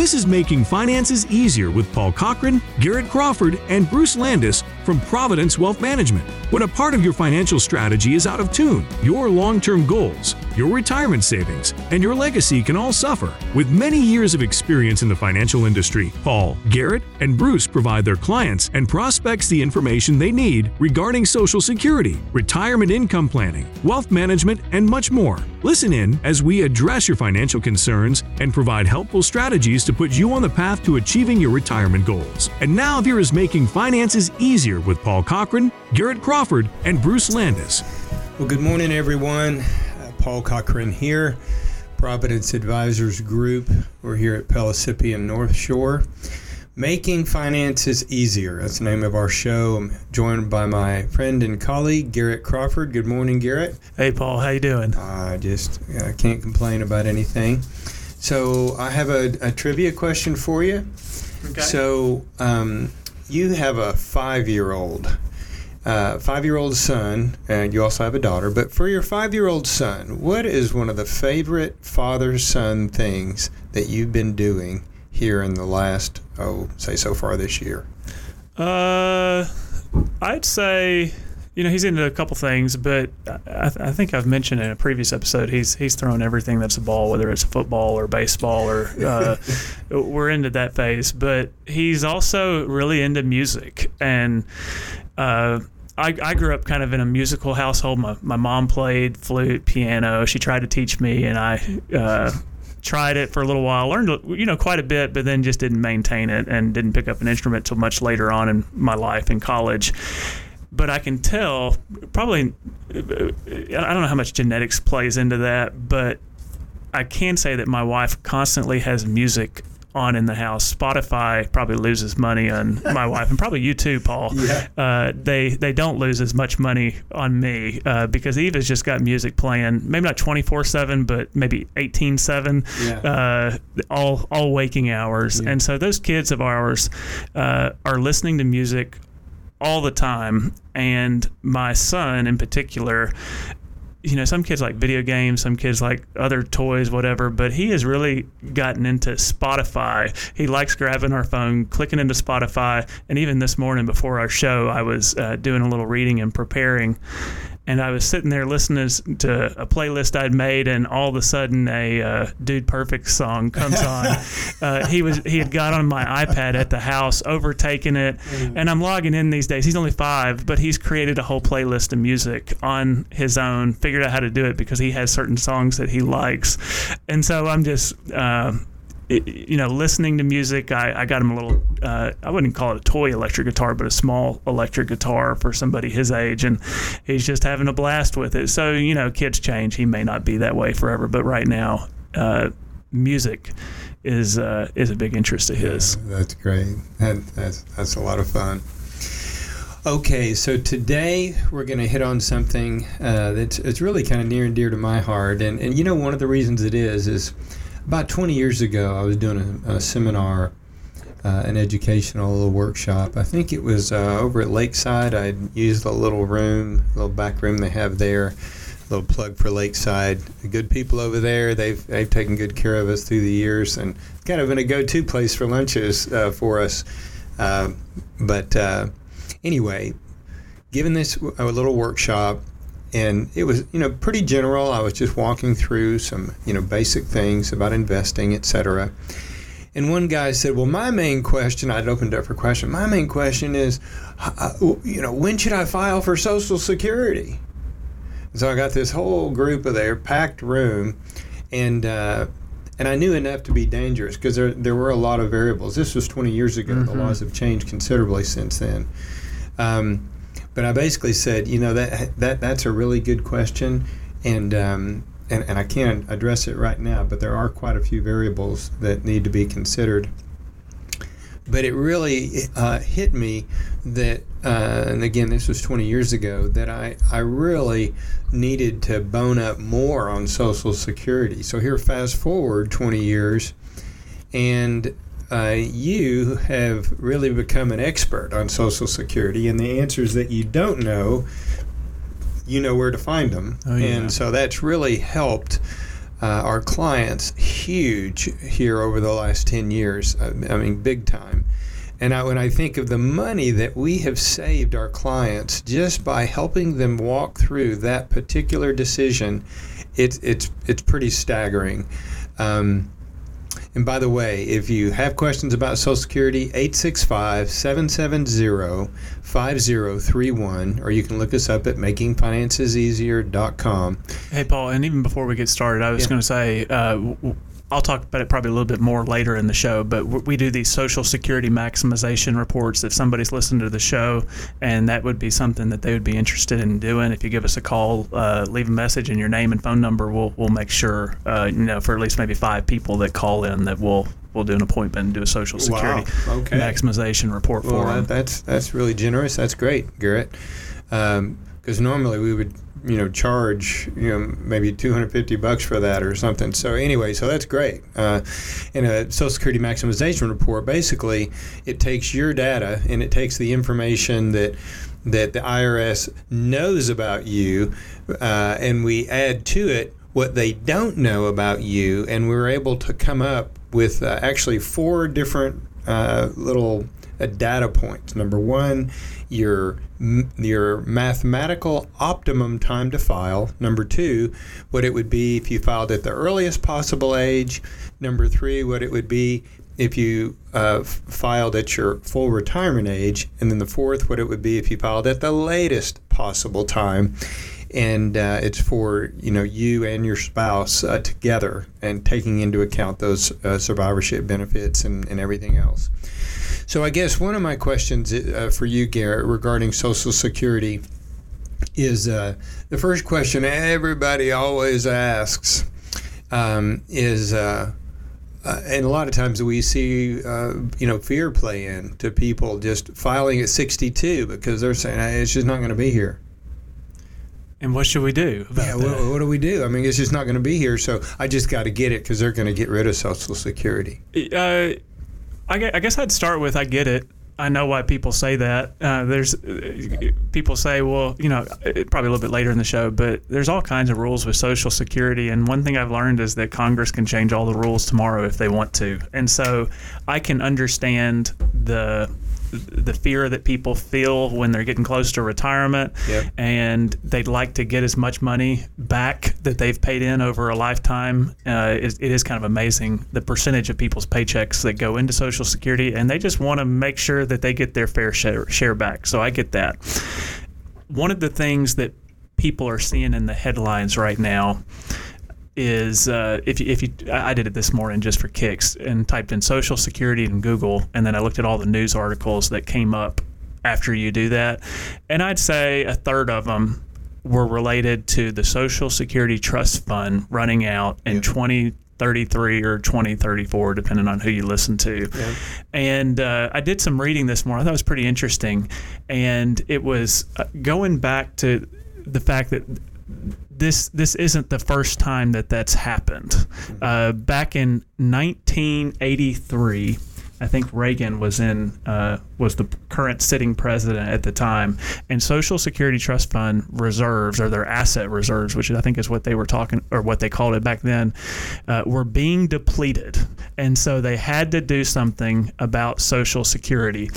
This is Making Finances Easier with Paul Cochran, Garrett Crawford, and Bruce Landis from Providence Wealth Management. When a part of your financial strategy is out of tune, your long term goals, your retirement savings, and your legacy can all suffer. With many years of experience in the financial industry, Paul, Garrett, and Bruce provide their clients and prospects the information they need regarding Social Security, retirement income planning, wealth management, and much more. Listen in as we address your financial concerns and provide helpful strategies to put you on the path to achieving your retirement goals. And now here is Making Finances Easier with Paul Cochran, Garrett Crawford, and Bruce Landis. Well, good morning, everyone. Uh, Paul Cochran here, Providence Advisors Group. We're here at Pellissippi North Shore. Making Finances Easier. That's the name of our show. I'm joined by my friend and colleague Garrett Crawford. Good morning, Garrett. Hey, Paul. How you doing? I just I can't complain about anything. So I have a, a trivia question for you. Okay. So um, you have a five-year-old, uh, five-year-old son, and you also have a daughter. But for your five-year-old son, what is one of the favorite father-son things that you've been doing here in the last, oh, say so far this year? Uh, I'd say, you know, he's into a couple things, but I, I think I've mentioned in a previous episode he's he's throwing everything that's a ball, whether it's football or baseball or uh, we're into that phase. But he's also really into music and. Uh, I, I, grew up kind of in a musical household. My, my mom played flute, piano. She tried to teach me, and I uh, tried it for a little while, learned you know quite a bit, but then just didn't maintain it and didn't pick up an instrument till much later on in my life in college. But I can tell, probably, I don't know how much genetics plays into that, but I can say that my wife constantly has music on in the house. Spotify probably loses money on my wife, and probably you too, Paul. Yeah. Uh, they they don't lose as much money on me uh, because Eva's just got music playing, maybe not twenty four seven, but maybe eighteen seven, Yeah. uh, all all waking hours. Yeah. And so those kids of ours uh, are listening to music all the time, and my son in particular you know, some kids like video games, some kids like other toys, whatever, but he has really gotten into Spotify. He likes grabbing our phone, clicking into Spotify. And even this morning before our show, I was uh, doing a little reading and preparing. And I was sitting there listening to a playlist I'd made, and all of a sudden a uh, "Dude Perfect" song comes on. uh, he was he had got on my iPad at the house, overtaken it, and I'm logging in these days. He's only five, but he's created a whole playlist of music on his own. Figured out how to do it because he has certain songs that he likes, and so I'm just. Uh, it- you know, listening to music, I, I got him a little, uh, I wouldn't call it a toy electric guitar, but a small electric guitar for somebody his age. And he's just having a blast with it. So, you know, kids change. He may not be that way forever, but right now, uh, music is uh, is a big interest of his. That's great. That, that's that's a lot of fun. Okay, so today we're going to hit on something uh, that's it's really kind of near and dear to my heart, and and you know one of the reasons it is is about 20 years ago I was doing a, a seminar, uh, an educational little workshop. I think it was uh, over at Lakeside. I used the little room, a little back room they have there. A Little plug for Lakeside. The good people over there, they've they've taken good care of us through the years, and kind of been a go-to place for lunches uh, for us. Uh, but uh, anyway, given this a little workshop, and it was you know pretty general. I was just walking through some you know basic things about investing, etc. And one guy said, "Well, my main question," I'd opened up for question. My main question is, uh, you know, when should I file for Social Security? So I got this whole group of there, packed room, and uh, and I knew enough to be dangerous because there there were a lot of variables. This was 20 years ago. The laws have changed considerably since then. Um, but I basically said, you know, that that that's a really good question, and um, and and I can't address it right now. But there are quite a few variables that need to be considered. But it really uh, hit me that, uh, and again, this was 20 years ago, that I, I really needed to bone up more on Social Security. So here, fast forward 20 years, and uh, you have really become an expert on Social Security, and the answers that you don't know, you know where to find them. Oh, yeah. And so that's really helped uh, our clients huge here over the last 10 years. I, I mean, big time. And I, when I think of the money that we have saved our clients just by helping them walk through that particular decision, it's it's it's pretty staggering. Um, and by the way, if you have questions about Social Security, 865 770 5031, or you can look us up at makingfinanceseasier.com. Hey, Paul, and even before we get started, I was Yeah. going to say, uh, I'll talk about it probably a little bit more later in the show, but we do these Social Security maximization reports. If somebody's listening to the show and that would be something that they would be interested in doing, if you give us a call, uh, leave a message and your name and phone number, we'll, we'll make sure, uh, you know, for at least maybe five people that call in that we'll, we'll do an appointment and do a Social Security Wow, okay. maximization report Well, for them. that, that's that's really generous. That's great, Garrett. Because normally we would, you know, charge, you know, maybe 250 bucks for that or something. So anyway, so that's great. Uh, in a Social Security maximization report, basically, it takes your data and it takes the information that that the IRS knows about you, uh, and we add to it what they don't know about you, and we're able to come up with uh, actually four different uh, little uh, data points. Number one, your your mathematical optimum time to file. Number two, what it would be if you filed at the earliest possible age. Number three, what it would be if you uh, filed at your full retirement age, and then the fourth, what it would be if you filed at the latest possible time and uh, it's for you know you and your spouse uh, together and taking into account those uh, survivorship benefits and, and everything else. So I guess one of my questions uh, for you, Garrett, regarding Social Security is uh, the first question everybody always asks um, is. Uh, uh, and a lot of times we see, uh, you know, fear play in to people just filing at 62 because they're saying "Hey, it's just not going to be here. and what should we do about Yeah, that? what, what do we do? I mean, it's just not going to be here, so I just got to get it because they're going to get rid of Social Security. Uh, I, guess I'd start with I get it. I know why people say that. Uh, there's people say, well, you know, probably a little bit later in the show, but there's all kinds of rules with Social Security, and one thing I've learned is that Congress can change all the rules tomorrow if they want to, and so I can understand the the fear that people feel when they're getting close to retirement Yep. and they'd like to get as much money back that they've paid in over a lifetime. Uh, it, it is kind of amazing the percentage of people's paychecks that go into Social Security, and they just want to make sure that they get their fair share, share back. So I get that. One of the things that people are seeing in the headlines right now is uh, if you, if you I did it this morning just for kicks and typed in Social Security in Google, and then I looked at all the news articles that came up after you do that, and I'd say a third of them were related to the Social Security Trust Fund running out in Yeah. 2033 or 2034, depending on who you listen to. Yeah. And uh, I did some reading this morning. I thought it was pretty interesting, and it was uh, going back to the fact that this this isn't the first time that that's happened. Uh, back in 1983, I think Reagan was in uh, was the current sitting president at the time, and Social Security Trust Fund reserves or their asset reserves, which I think is what they were talking or what they called it back then, uh, were being depleted, and so they had to do something about Social Security,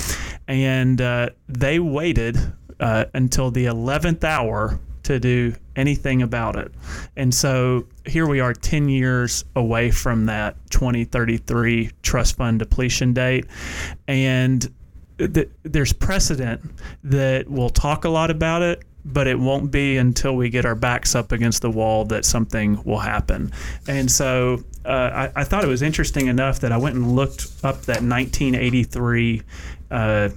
and uh, they waited uh, until the 11th hour to do anything about it. And so here we are 10 years away from that 2033 trust fund depletion date. And th- there's precedent that we'll talk a lot about it. But it won't be until we get our backs up against the wall that something will happen. And so uh, I, I thought it was interesting enough that I went and looked up that 1983 uh,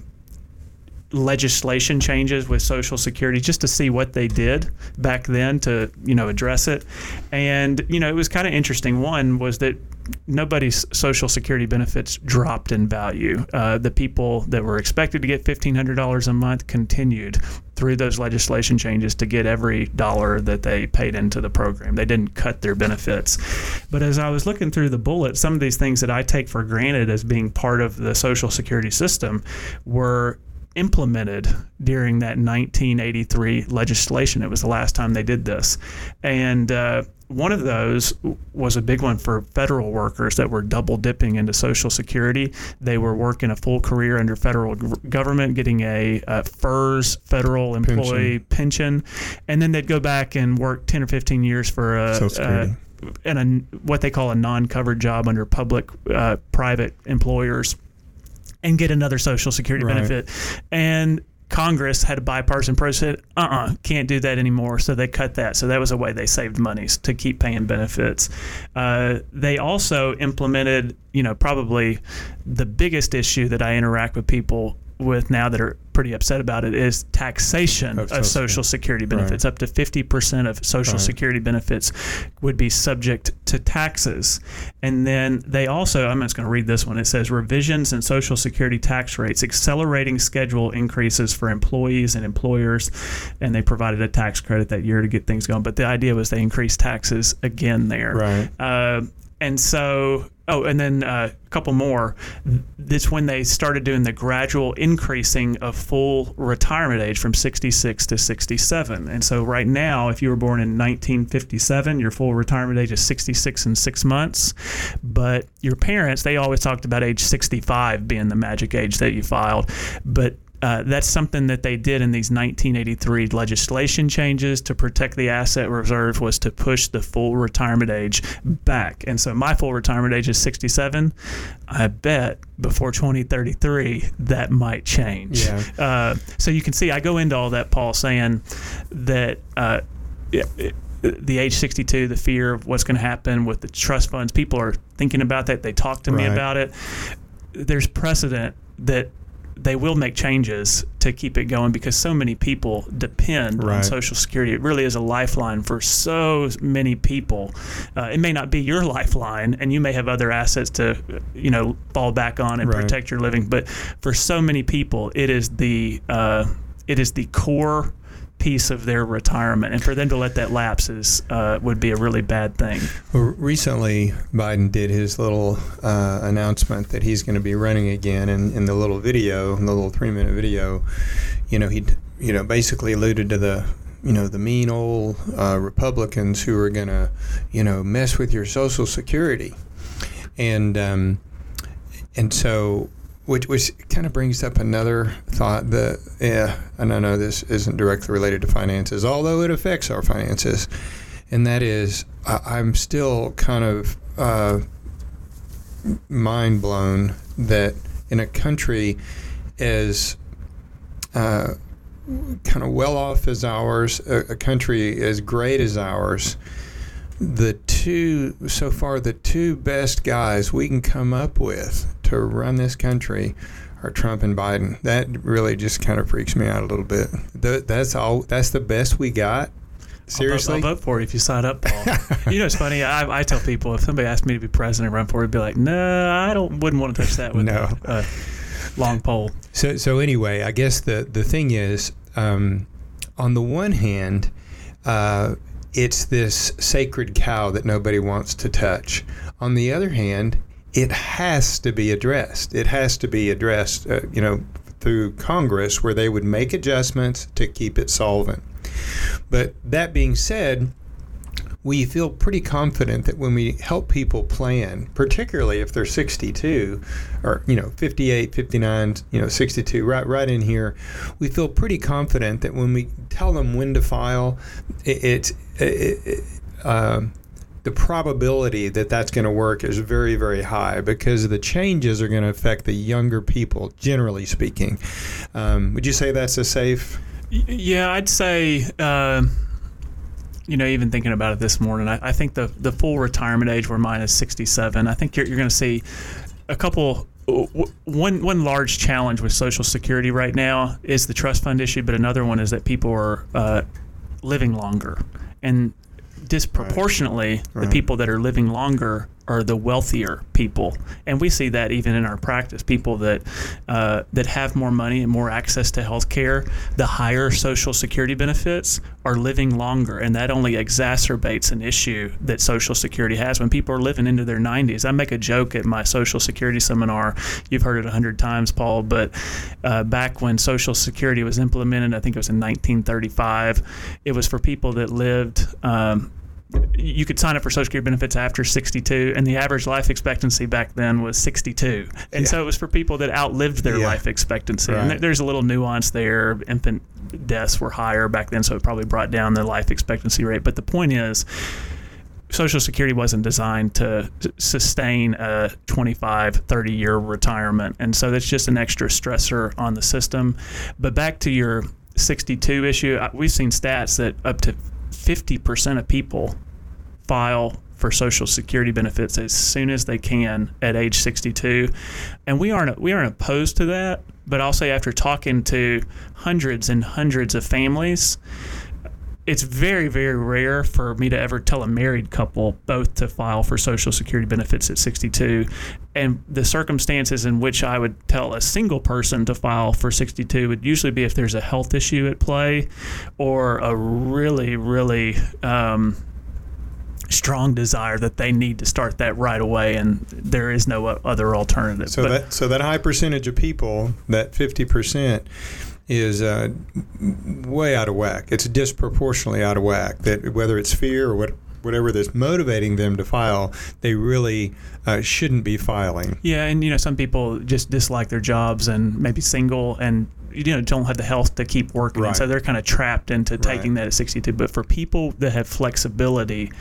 legislation changes with Social Security just to see what they did back then to you know address it, and you know it was kind of interesting. One was that nobody's Social Security benefits dropped in value. Uh, the people that were expected to get fifteen hundred dollars a month continued through those legislation changes to get every dollar that they paid into the program. They didn't cut their benefits. But as I was looking through the bullet, some of these things that I take for granted as being part of the Social Security system were implemented during that 1983 legislation. It was the last time they did this, and uh, one of those was a big one for federal workers that were double dipping into Social Security. They were working a full career under federal government, getting a, a FERS federal employee pension. pension. and then they'd go back and work 10 or 15 years for a, a and a, what they call a non-covered job under public uh, private employers and get another social security right. benefit and Congress had a bipartisan process uh uh-uh, uh, can not do that anymore. So they cut that. So that was a way they saved monies to keep paying benefits. Uh, they also implemented, you know, probably the biggest issue that I interact with people with now that are pretty upset about it is taxation of, of social security benefits. Right. Up to 50% of social right. security benefits would be subject to taxes. And then they also, I'm just going to read this one. It says revisions in social security tax rates, accelerating schedule increases for employees and employers. And they provided a tax credit that year to get things going. But the idea was they increased taxes again there. Right. Uh, and so oh and then uh, a couple more. That's when they started doing the gradual increasing of full retirement age from 66 to 67 and so right now if you were born in 1957 your full retirement age is 66 and six months. But your parents they always talked about age 65 being the magic age that you filed. But uh, that's something that they did in these 1983 legislation changes to protect the asset reserve was to push the full retirement age back. And so my full retirement age is 67. I bet before 2033 that might change. Yeah. Uh, so you can see I go into all that, Paul, saying that. Uh, it, it, the age 62, the fear of what's going to happen with the trust funds. People are thinking about that. They talk to right. me about it. There's precedent that they will make changes to keep it going because so many people depend right. on Social Security. It really is a lifeline for so many people. Uh, it may not be your lifeline, and you may have other assets to, you know, fall back on and right. protect your living. But for so many people, it is the uh, it is the core piece of their retirement, and for them to let that lapse is uh, would be a really bad thing. Recently, Biden did his little uh, announcement that he's going to be running again, and in the little video, in the little three-minute video, you know, he you know basically alluded to the you know the mean old uh, Republicans who are going to you know mess with your Social Security, and um, and so which which kind of brings up another thought that yeah, and I know this isn't directly related to finances, although it affects our finances, and that is I, am still kind of uh, mind blown that in a country as uh, kind of well off as ours, a, a country as great as ours, the two so far the two best guys we can come up with to run this country are Trump and Biden. That really just kind of freaks me out a little bit. That's all. That's the best we got. Seriously, I'll vote, I'll vote for you if you sign up, Paul. you know, it's funny. I, I, tell people if somebody asked me to be president, run for it, I'd be like, no, I don't. Wouldn't want to touch that with no. a, a long pole. So, so anyway, I guess the the thing is, um, on the one hand, uh, it's this sacred cow that nobody wants to touch. On the other hand, it has to be addressed. It has to be addressed, uh, you know, through Congress where they would make adjustments to keep it solvent. But that being said, we feel pretty confident that when we help people plan, particularly if they're 62 or you know 58, 59, you know 62, right right in here, we feel pretty confident that when we tell them when to file, it, it, it um, the probability that that's going to work is very, very high because the changes are going to affect the younger people, generally speaking. Um, would you say that's a safe? Yeah, I'd say. Uh, you know, even thinking about it this morning, I, I, think the the full retirement age where mine is 67. I think you're, you're going to see a couple one one large challenge with Social Security right now is the trust fund issue, but another one is that people are uh, living longer, and disproportionately, right. Right. the people that are living longer are the wealthier people, and we see that even in our practice. People that uh, that have more money and more access to health care, the higher Social Security benefits, are living longer, and that only exacerbates an issue that Social Security has when people are living into their 90s. I make a joke at my Social Security seminar. You've heard it a hundred times, Paul, but uh, back when Social Security was implemented, I think it was in 1935. It was for people that lived. Um, you could sign up for Social Security benefits after 62, and the average life expectancy back then was 62. And Yeah. so it was for people that outlived their Yeah. life expectancy. And Right. there- there's a little nuance there. Infant deaths were higher back then, so it probably brought down the life expectancy rate. But the point is, Social Security wasn't designed to sustain a 25, 30 year retirement. And so that's just an extra stressor on the system. But back to your 62 issue, we've seen stats that up to 50% of people file for Social Security benefits as soon as they can at age 62, and we aren't we aren't opposed to that. But I'll say after talking to hundreds and hundreds of families, it's very very rare for me to ever tell a married couple both to file for social security benefits at 62 and the circumstances in which i would tell a single person to file for 62 would usually be if there's a health issue at play or a really really um, strong desire that they need to start that right away and there is no other alternative So But- that so that high percentage of people, that fifty percent, is uh, way out of whack. It's disproportionately out of whack. That whether it's fear or what whatever that's motivating them to file, they really uh, shouldn't be filing. Yeah, and you know, some people just dislike their jobs and maybe single and you know don't have the health to keep working, Right. and so they're kind of trapped into taking that at 62. But for people that have flexibility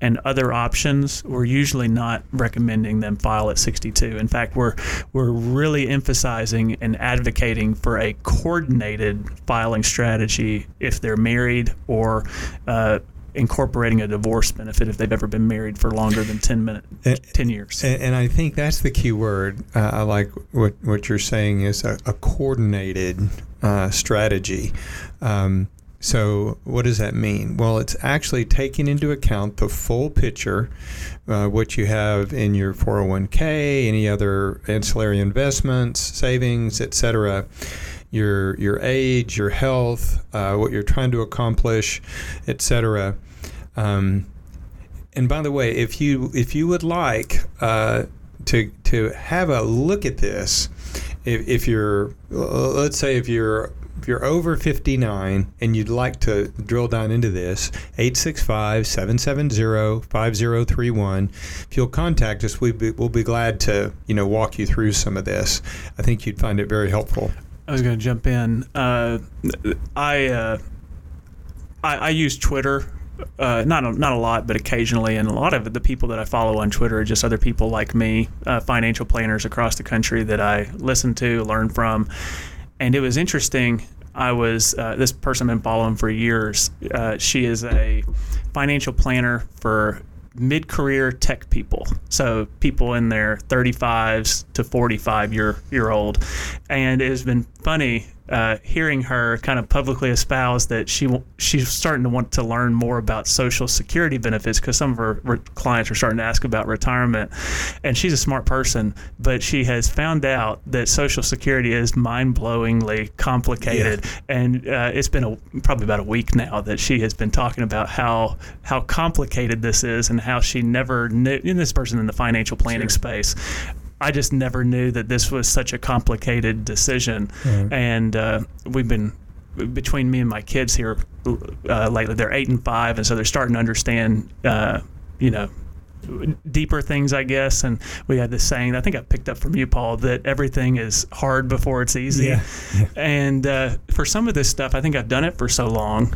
and other options, we're usually not recommending them file at 62. In fact, we're we're really emphasizing and advocating for a coordinated filing strategy if they're married or uh, incorporating a divorce benefit if they've ever been married for longer than 10 minutes, Eh, 10 years. And, and I think that's the key word. Uh, I like what what you're saying is a, a coordinated uh, strategy. Um, so what does that mean? Well, it's actually taking into account the full picture, uh, what you have in your 401k, any other ancillary investments, savings, etc. Your your age, your health, uh, what you're trying to accomplish, etc. Um, and by the way, if you if you would like uh, to to have a look at this, if, if you're let's say if you're if you're over 59 and you'd like to drill down into this 865-770-5031 if you'll contact us we be, we'll be glad to you know walk you through some of this. I think you'd find it very helpful I was going to jump in. Uh, I, uh, I I use Twitter. Uh, not a, not a lot, but occasionally, and a lot of the people that I follow on Twitter are just other people like me, uh, financial planners across the country that I listen to, learn from, and it was interesting. I was uh, this person I've been following for years. Uh, she is a financial planner for mid-career tech people, so people in their 35s to 45 year year old, and it has been funny uh, hearing her kind of publicly espouse that she she's starting to want to learn more about Social Security benefits because some of her re- clients are starting to ask about retirement, and she's a smart person, but she has found out that Social Security is mind-blowingly complicated, and uh, it's been a, probably about a week now that she has been talking about how how complicated this is and how she never knew. This person in the financial planning space. I just never knew that this was such a complicated decision, and uh, we've been between me and my kids here uh, lately. They're eight and five, and so they're starting to understand, uh, you know, deeper things, I guess. And we had this saying that I think I picked up from you, Paul, that everything is hard before it's easy. Yeah. And uh, for some of this stuff, I think I've done it for so long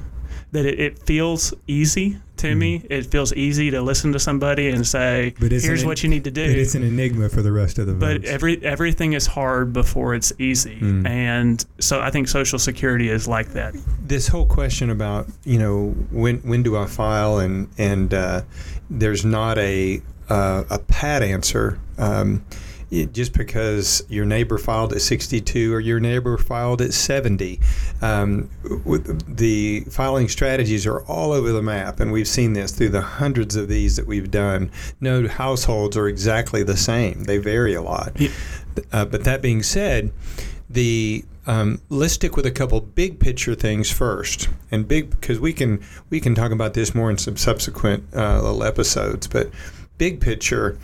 that it, it feels easy to me. It feels easy to listen to somebody and say, Mm-hmm. But "Here's an- what you need to do." But it's an enigma for the rest of the but votes. every everything is hard before it's easy, Mm. and so I think Social Security is like that. this whole question about you know when when do I file and and uh, there's not a uh, a pat answer. Um, it- just because your neighbor filed at 62 or your neighbor filed at 70, um, the filing strategies are all over the map, and we've seen this through the hundreds of these that we've done. No households are exactly the same; they vary a lot. Yeah. Uh, but that being said, the um, let's stick with a couple big picture things first, and big because we can we can talk about this more in some subsequent uh, little episodes. But big picture,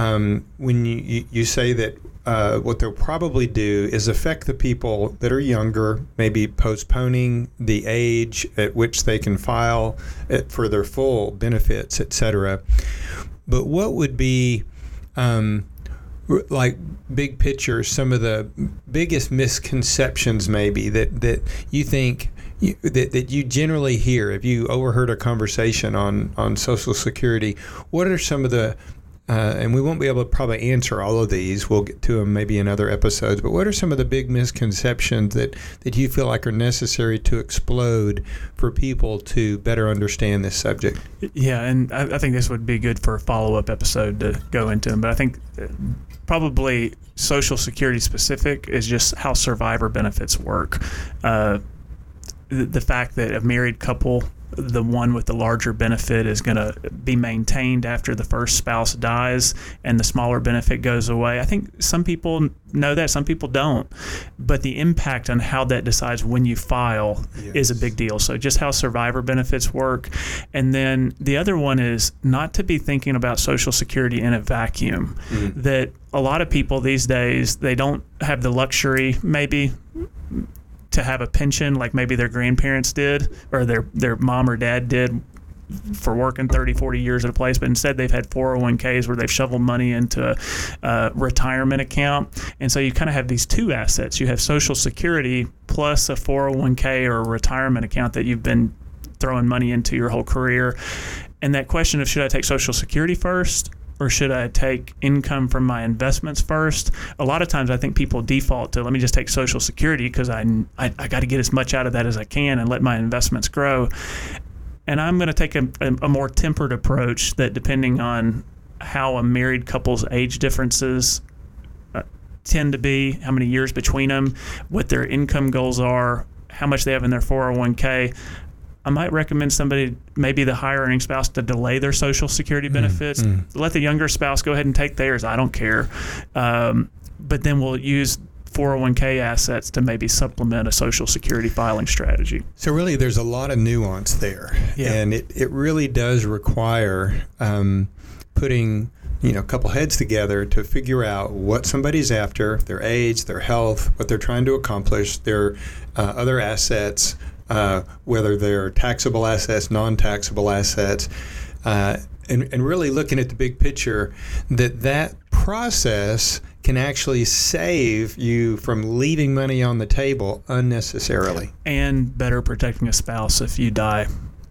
um, when you, you, say that uh, what they'll probably do is affect the people that are younger, maybe postponing the age at which they can file it for their full benefits, etc. But what would be um, like big picture, some of the biggest misconceptions maybe that that you think you, that, that you generally hear if you overheard a conversation on on Social Security? What are some of the uh, and we won't be able to probably answer all of these. We'll get to them maybe in other episodes. But what are some of the big misconceptions that, that you feel like are necessary to explode for people to better understand this subject? Yeah, and I, I think this would be good for a follow up episode to go into them. But I think uh, probably Social Security specific is just how survivor benefits work. Uh, the, the fact that a married couple the one with the larger benefit is going to be maintained after the first spouse dies and the smaller benefit goes away. I think some people know that, some people don't. But the impact on how that decides when you file yes. is a big deal. So, just how survivor benefits work. And then the other one is not to be thinking about Social Security in a vacuum. Mm. That a lot of people these days, they don't have the luxury, maybe to have a pension like maybe their grandparents did or their their mom or dad did for working 30, 40 years at a place, but instead they've had 401ks where they've shoveled money into a, retirement account. And so you kind of have these two assets. You have Social Security plus a 401k or a retirement account that you've been throwing money into your whole career. And that question of should I take Social Security first or should I take income from my investments first? A lot of times I think people default to let me just take Social Security because I, I, I got to get as much out of that as I can and let my investments grow. And I'm going to take a, a, a more tempered approach that depending on how a married couple's age differences uh, tend to be, how many years between them, what their income goals are, how much they have in their 401k. I might recommend somebody, maybe the higher earning spouse, to delay their Social Security mm, benefits. Mm, mm. Let the younger spouse go ahead and take theirs. I don't care. Um, but then we'll use 401k assets to maybe supplement a Social Security filing strategy. So, really, there's a lot of nuance there. Yeah. And it, it really does require um, putting you know, a couple heads together to figure out what somebody's after, their age, their health, what they're trying to accomplish, their uh, other assets, uh, whether they're taxable assets, non-taxable assets, uh, and, and really looking at the big picture, that that process can actually save you from leaving money on the table unnecessarily. And better protecting a spouse if you die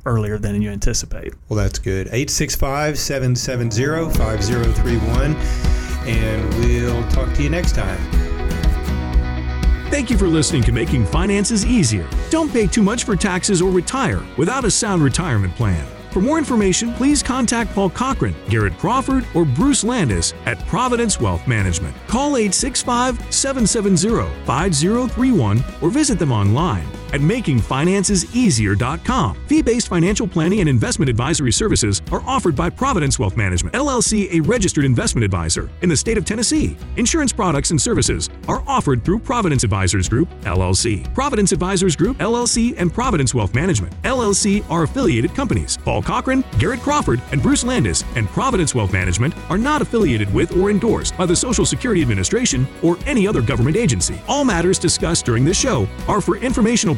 earlier than you anticipate. Well, that's good. 865 770 5031. And we'll talk to you next time. Thank you for listening to Making Finances Easier. Don't pay too much for taxes or retire without a sound retirement plan. For more information, please contact Paul Cochran, Garrett Crawford, or Bruce Landis at Providence Wealth Management. Call 865 770 5031 or visit them online at makingfinanceseasier.com. Fee-based financial planning and investment advisory services are offered by Providence Wealth Management, LLC, a registered investment advisor in the state of Tennessee. Insurance products and services are offered through Providence Advisors Group, LLC. Providence Advisors Group, LLC, and Providence Wealth Management, LLC are affiliated companies. Paul Cochran, Garrett Crawford, and Bruce Landis and Providence Wealth Management are not affiliated with or endorsed by the Social Security Administration or any other government agency. All matters discussed during this show are for informational